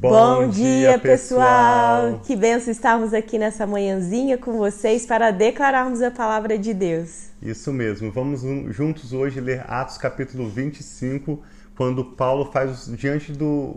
Bom, dia, pessoal! Que benção estarmos aqui nessa manhãzinha com vocês para declararmos a palavra de Deus. Isso mesmo. Vamos juntos hoje ler Atos capítulo 25, quando Paulo faz diante do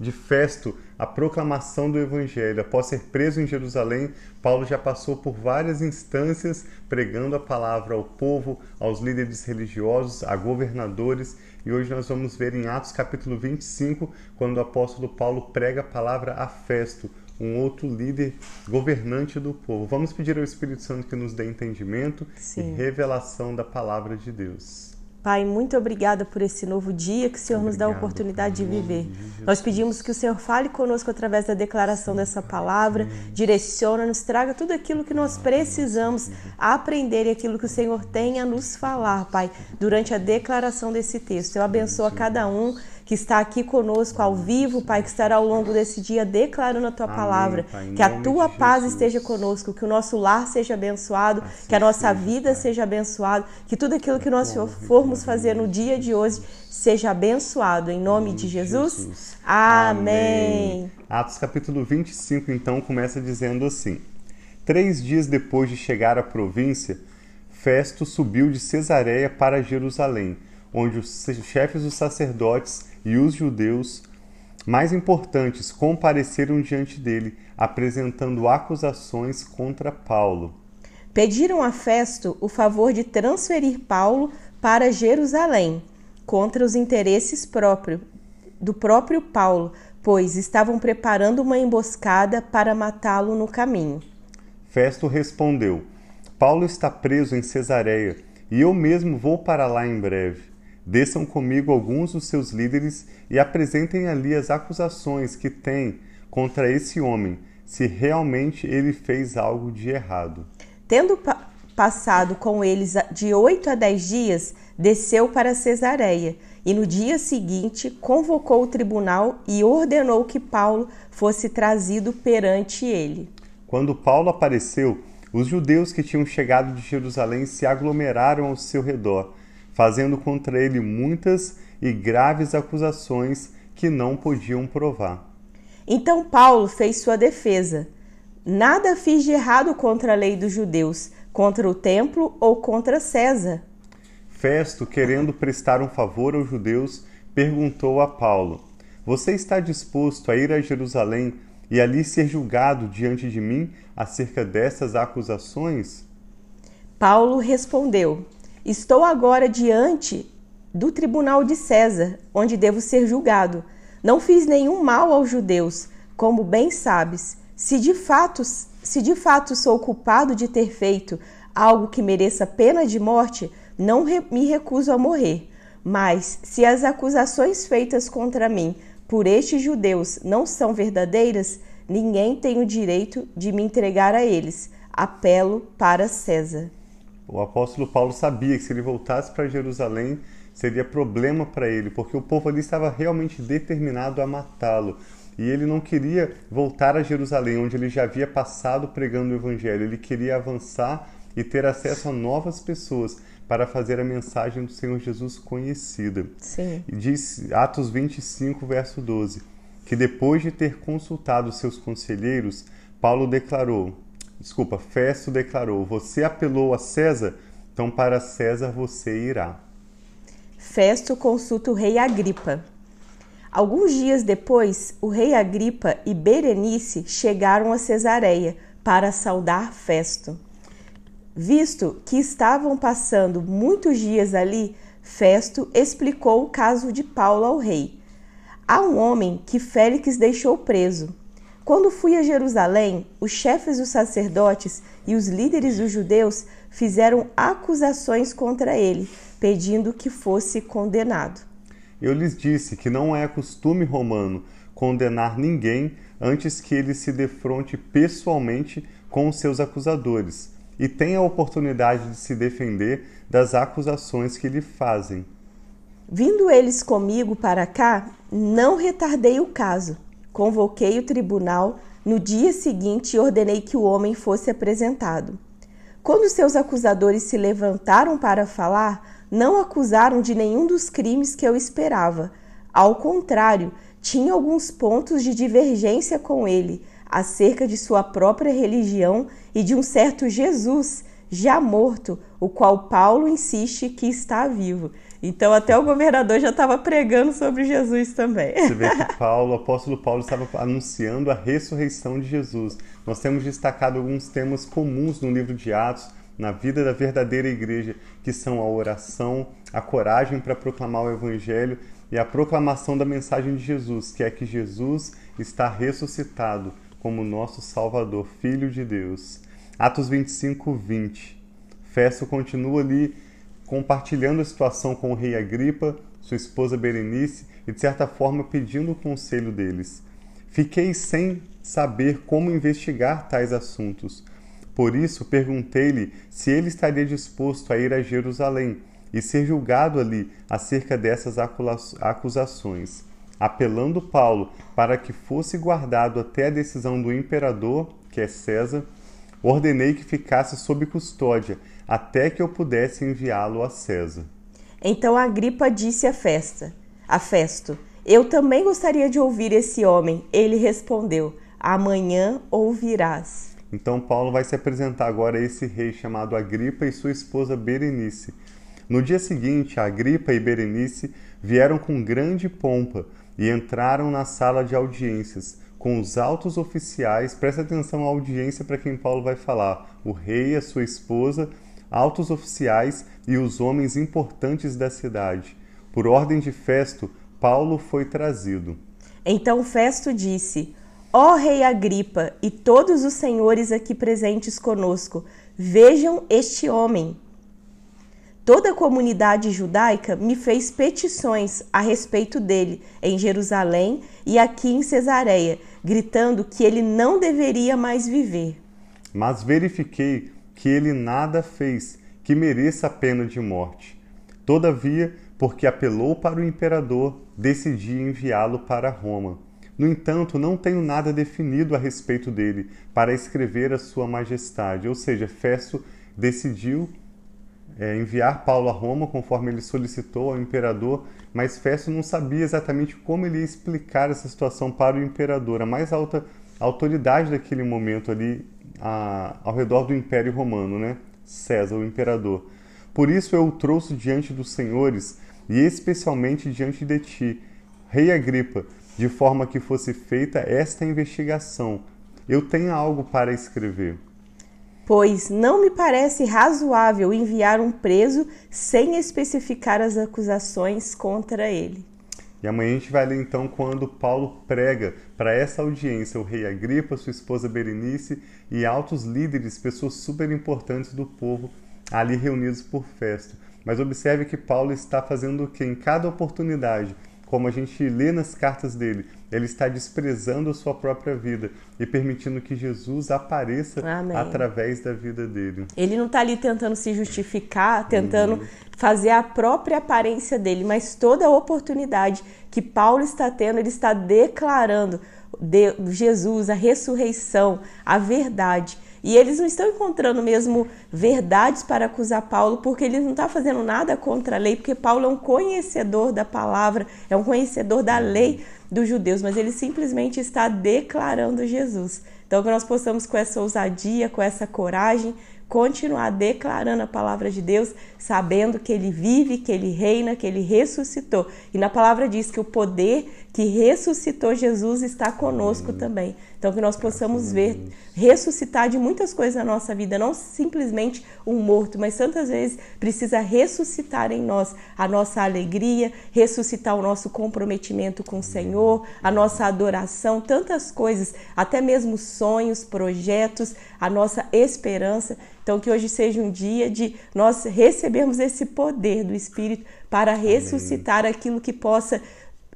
de Festo a proclamação do evangelho. Após ser preso em Jerusalém, Paulo já passou por várias instâncias pregando a palavra ao povo, aos líderes religiosos, a governadores, e hoje nós vamos ver em Atos capítulo 25, quando o apóstolo Paulo prega a palavra a Festo, um outro líder governante do povo. Vamos pedir ao Espírito Santo que nos dê entendimento Sim. e revelação da palavra de Deus. Pai, muito obrigada por esse novo dia que o Senhor Obrigado, nos dá a oportunidade de viver. Nós pedimos que o Senhor fale conosco através da declaração dessa palavra, direciona-nos, traga tudo aquilo que nós precisamos aprender e aquilo que o Senhor tem a nos falar, Pai, durante a declaração desse texto. Eu abençoo a cada um que está aqui conosco ao vivo, Pai, que estará ao longo desse dia declarando a tua Amém, palavra. Pai, que a tua paz esteja conosco, que o nosso lar seja abençoado, assim que a nossa seja, vida pai. seja abençoada, que tudo aquilo que nós formos fazer no dia de hoje seja abençoado. Em nome de Jesus. Jesus. Amém. Amém. Atos capítulo 25, então, começa dizendo assim: Três dias depois de chegar à província, Festo subiu de Cesareia para Jerusalém, onde os chefes dos sacerdotes e os judeus mais importantes compareceram diante dele, apresentando acusações contra Paulo. Pediram a Festo o favor de transferir Paulo para Jerusalém, contra os interesses próprios do próprio Paulo, pois estavam preparando uma emboscada para matá-lo no caminho. Festo respondeu: Paulo está preso em Cesareia, e eu mesmo vou para lá em breve. Desçam comigo alguns dos seus líderes e apresentem ali as acusações que têm contra esse homem, se realmente ele fez algo de errado. Tendo pa passado com eles de oito a dez dias, desceu para Cesareia e no dia seguinte convocou o tribunal e ordenou que Paulo fosse trazido perante ele. Quando Paulo apareceu, os judeus que tinham chegado de Jerusalém se aglomeraram ao seu redor fazendo contra ele muitas e graves acusações que não podiam provar. Então Paulo fez sua defesa. Nada fiz de errado contra a lei dos judeus, contra o templo ou contra César. Festo, querendo prestar um favor aos judeus, perguntou a Paulo: Você está disposto a ir a Jerusalém e ali ser julgado diante de mim acerca dessas acusações? Paulo respondeu: Estou agora diante do tribunal de César, onde devo ser julgado. Não fiz nenhum mal aos judeus, como bem sabes. Se de fato, se de fato sou culpado de ter feito algo que mereça pena de morte, não re me recuso a morrer. Mas se as acusações feitas contra mim por estes judeus não são verdadeiras, ninguém tem o direito de me entregar a eles. Apelo para César. O apóstolo Paulo sabia que se ele voltasse para Jerusalém seria problema para ele, porque o povo ali estava realmente determinado a matá-lo. E ele não queria voltar a Jerusalém, onde ele já havia passado pregando o evangelho. Ele queria avançar e ter acesso a novas pessoas para fazer a mensagem do Senhor Jesus conhecida. Sim. E diz Atos 25, verso 12, que depois de ter consultado seus conselheiros, Paulo declarou: Desculpa, Festo declarou: Você apelou a César, então para César você irá. Festo consulta o rei Agripa. Alguns dias depois, o rei Agripa e Berenice chegaram a Cesareia para saudar Festo. Visto que estavam passando muitos dias ali, Festo explicou o caso de Paulo ao rei. Há um homem que Félix deixou preso quando fui a Jerusalém, os chefes dos sacerdotes e os líderes dos judeus fizeram acusações contra ele, pedindo que fosse condenado. Eu lhes disse que não é costume romano condenar ninguém antes que ele se defronte pessoalmente com os seus acusadores e tenha a oportunidade de se defender das acusações que lhe fazem. Vindo eles comigo para cá, não retardei o caso Convoquei o tribunal no dia seguinte e ordenei que o homem fosse apresentado. Quando seus acusadores se levantaram para falar, não acusaram de nenhum dos crimes que eu esperava. Ao contrário, tinha alguns pontos de divergência com ele acerca de sua própria religião e de um certo Jesus já morto, o qual Paulo insiste que está vivo. Então até o governador já estava pregando sobre Jesus também. Você vê que Paulo, o apóstolo Paulo estava anunciando a ressurreição de Jesus. Nós temos destacado alguns temas comuns no livro de Atos, na vida da verdadeira igreja, que são a oração, a coragem para proclamar o evangelho e a proclamação da mensagem de Jesus, que é que Jesus está ressuscitado como nosso Salvador, Filho de Deus. Atos 25, 20. Festo continua ali compartilhando a situação com o rei Agripa, sua esposa Berenice e, de certa forma, pedindo o conselho deles. Fiquei sem saber como investigar tais assuntos. Por isso, perguntei-lhe se ele estaria disposto a ir a Jerusalém e ser julgado ali acerca dessas acusações, apelando Paulo para que fosse guardado até a decisão do imperador, que é César, ordenei que ficasse sob custódia até que eu pudesse enviá-lo a César. Então Agripa disse a Festa, a Festo: Eu também gostaria de ouvir esse homem. Ele respondeu: Amanhã ouvirás. Então Paulo vai se apresentar agora a esse rei chamado Agripa e sua esposa Berenice. No dia seguinte, Agripa e Berenice vieram com grande pompa e entraram na sala de audiências com os altos oficiais. Presta atenção à audiência para quem Paulo vai falar: o rei, a sua esposa altos oficiais e os homens importantes da cidade. Por ordem de Festo, Paulo foi trazido. Então Festo disse: Ó rei Agripa e todos os senhores aqui presentes conosco, vejam este homem. Toda a comunidade judaica me fez petições a respeito dele em Jerusalém e aqui em Cesareia, gritando que ele não deveria mais viver. Mas verifiquei que ele nada fez que mereça a pena de morte. Todavia, porque apelou para o imperador, decidi enviá-lo para Roma. No entanto, não tenho nada definido a respeito dele para escrever a sua majestade. Ou seja, Festo decidiu é, enviar Paulo a Roma conforme ele solicitou ao imperador, mas Festo não sabia exatamente como ele ia explicar essa situação para o imperador. A mais alta autoridade daquele momento ali a, ao redor do Império Romano, né? César, o imperador. Por isso eu o trouxe diante dos senhores e especialmente diante de ti, rei Agripa, de forma que fosse feita esta investigação. Eu tenho algo para escrever. Pois não me parece razoável enviar um preso sem especificar as acusações contra ele. E amanhã a gente vai ler então quando Paulo prega para essa audiência, o rei Agripa, sua esposa Berenice e altos líderes, pessoas super importantes do povo ali reunidos por festa. Mas observe que Paulo está fazendo o que? Em cada oportunidade, como a gente lê nas cartas dele, ele está desprezando a sua própria vida e permitindo que Jesus apareça Amém. através da vida dele. Ele não está ali tentando se justificar, tentando uhum. fazer a própria aparência dele, mas toda oportunidade que Paulo está tendo, ele está declarando de Jesus, a ressurreição, a verdade. E eles não estão encontrando mesmo verdades para acusar Paulo, porque ele não está fazendo nada contra a lei, porque Paulo é um conhecedor da palavra, é um conhecedor da lei dos judeus, mas ele simplesmente está declarando Jesus. Então, que nós possamos, com essa ousadia, com essa coragem, continuar declarando a palavra de Deus, sabendo que ele vive, que ele reina, que ele ressuscitou. E na palavra diz que o poder que ressuscitou Jesus está conosco também. Então que nós possamos ver ressuscitar de muitas coisas na nossa vida, não simplesmente um morto, mas tantas vezes precisa ressuscitar em nós a nossa alegria, ressuscitar o nosso comprometimento com o Senhor, a nossa adoração, tantas coisas, até mesmo sonhos, projetos, a nossa esperança. Então que hoje seja um dia de nós recebermos esse poder do Espírito para ressuscitar aquilo que possa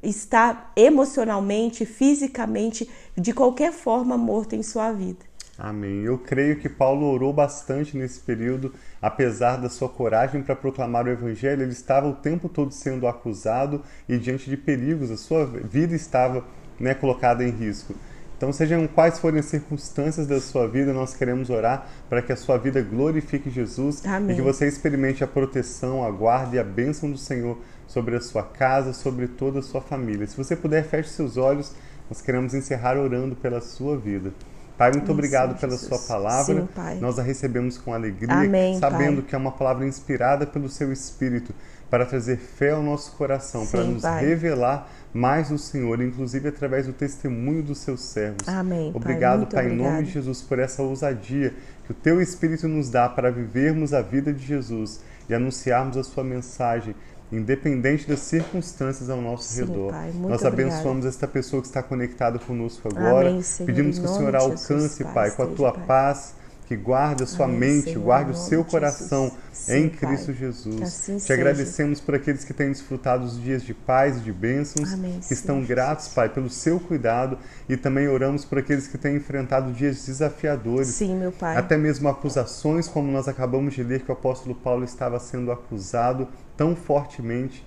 estar emocionalmente, fisicamente, de qualquer forma morto em sua vida. Amém. Eu creio que Paulo orou bastante nesse período, apesar da sua coragem para proclamar o evangelho, ele estava o tempo todo sendo acusado e diante de perigos, a sua vida estava né, colocada em risco. Então, sejam quais forem as circunstâncias da sua vida, nós queremos orar para que a sua vida glorifique Jesus Amém. e que você experimente a proteção, a guarda e a bênção do Senhor sobre a sua casa, sobre toda a sua família. Se você puder, feche seus olhos. Nós queremos encerrar orando pela sua vida. Pai, muito Isso, obrigado pela Jesus. sua palavra. Sim, Nós a recebemos com alegria, Amém, sabendo pai. que é uma palavra inspirada pelo seu Espírito para trazer fé ao nosso coração, Sim, para nos pai. revelar mais o Senhor, inclusive através do testemunho dos seus servos. Amém. Obrigado, Pai, Pai em nome de Jesus, por essa ousadia que o Teu Espírito nos dá para vivermos a vida de Jesus e anunciarmos a Sua mensagem independente das circunstâncias ao nosso Sim, redor. Pai, Nós abençoamos obrigada. esta pessoa que está conectada conosco agora. Amém, Senhor, Pedimos que o Senhor alcance, Jesus, Pai, com a tua pai. paz, que guarde a sua Amém, mente, Senhor, guarde o seu coração em Cristo pai. Jesus. Assim Te seja. agradecemos por aqueles que têm desfrutado os dias de paz e de bênçãos, Amém, que estão gratos, Pai, pelo seu cuidado e também oramos por aqueles que têm enfrentado dias desafiadores. Sim, meu Pai. Até mesmo acusações, como nós acabamos de ler que o apóstolo Paulo estava sendo acusado tão fortemente.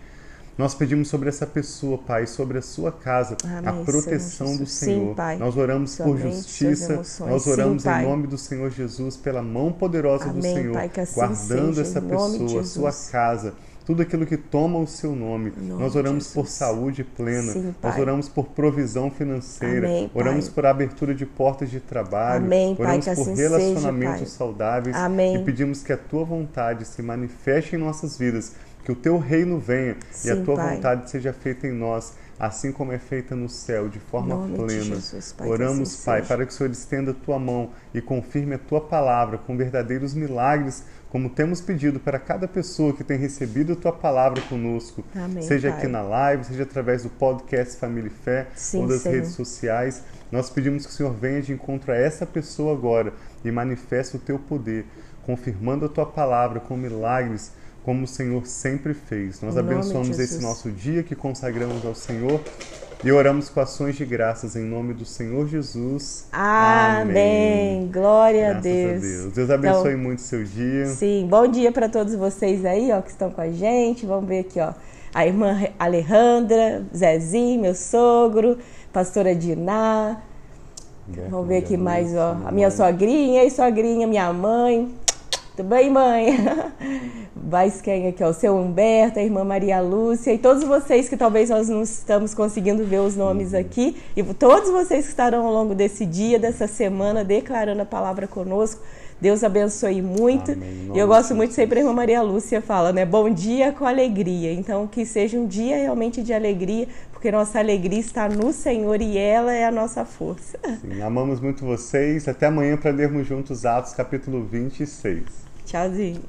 Nós pedimos sobre essa pessoa, Pai, sobre a sua casa, Amém, a proteção Senhor do Senhor. Sim, pai. Nós oramos por justiça, nós oramos Sim, em nome do Senhor Jesus, pela mão poderosa Amém, do Senhor, pai, assim guardando seja, essa pessoa, sua casa tudo aquilo que toma o seu nome. nome Nós oramos por saúde plena. Sim, Nós oramos por provisão financeira. Amém, oramos por abertura de portas de trabalho. Amém, oramos pai, por assim relacionamentos seja, saudáveis. Amém. E pedimos que a tua vontade se manifeste em nossas vidas que o teu reino venha Sim, e a tua pai. vontade seja feita em nós, assim como é feita no céu, de forma plena. De Jesus, pai, Oramos, assim Pai, seja. para que o Senhor estenda a tua mão e confirme a tua palavra com verdadeiros milagres, como temos pedido para cada pessoa que tem recebido a tua palavra conosco, Amém, seja pai. aqui na live, seja através do podcast Família e Fé Sim, ou das Senhor. redes sociais. Nós pedimos que o Senhor venha de encontro a essa pessoa agora e manifeste o teu poder, confirmando a tua palavra com milagres como o Senhor sempre fez. Nós abençoamos esse nosso dia que consagramos ao Senhor e oramos com ações de graças em nome do Senhor Jesus. Amém. Glória Graças a Deus. Deus. Deus abençoe muito o seu dia. Sim, bom dia para todos vocês aí, ó, que estão com a gente. Vamos ver aqui, ó. A irmã Alejandra, Zezinho, meu sogro, pastora Diná. Vamos ver aqui mais, ó. A minha sogrinha e sogrinha, minha mãe. Tudo bem, mãe? Mais quem aqui, ó? O seu Humberto, a irmã Maria Lúcia e todos vocês que talvez nós não estamos conseguindo ver os nomes aqui. E todos vocês que estarão ao longo desse dia, dessa semana, declarando a palavra conosco. Deus abençoe muito. Amém. E eu gosto muito sempre, a irmã Maria Lúcia fala, né? Bom dia com alegria. Então, que seja um dia realmente de alegria, porque nossa alegria está no Senhor e ela é a nossa força. Sim, amamos muito vocês. Até amanhã para lermos juntos Atos capítulo 26. Tchauzinho.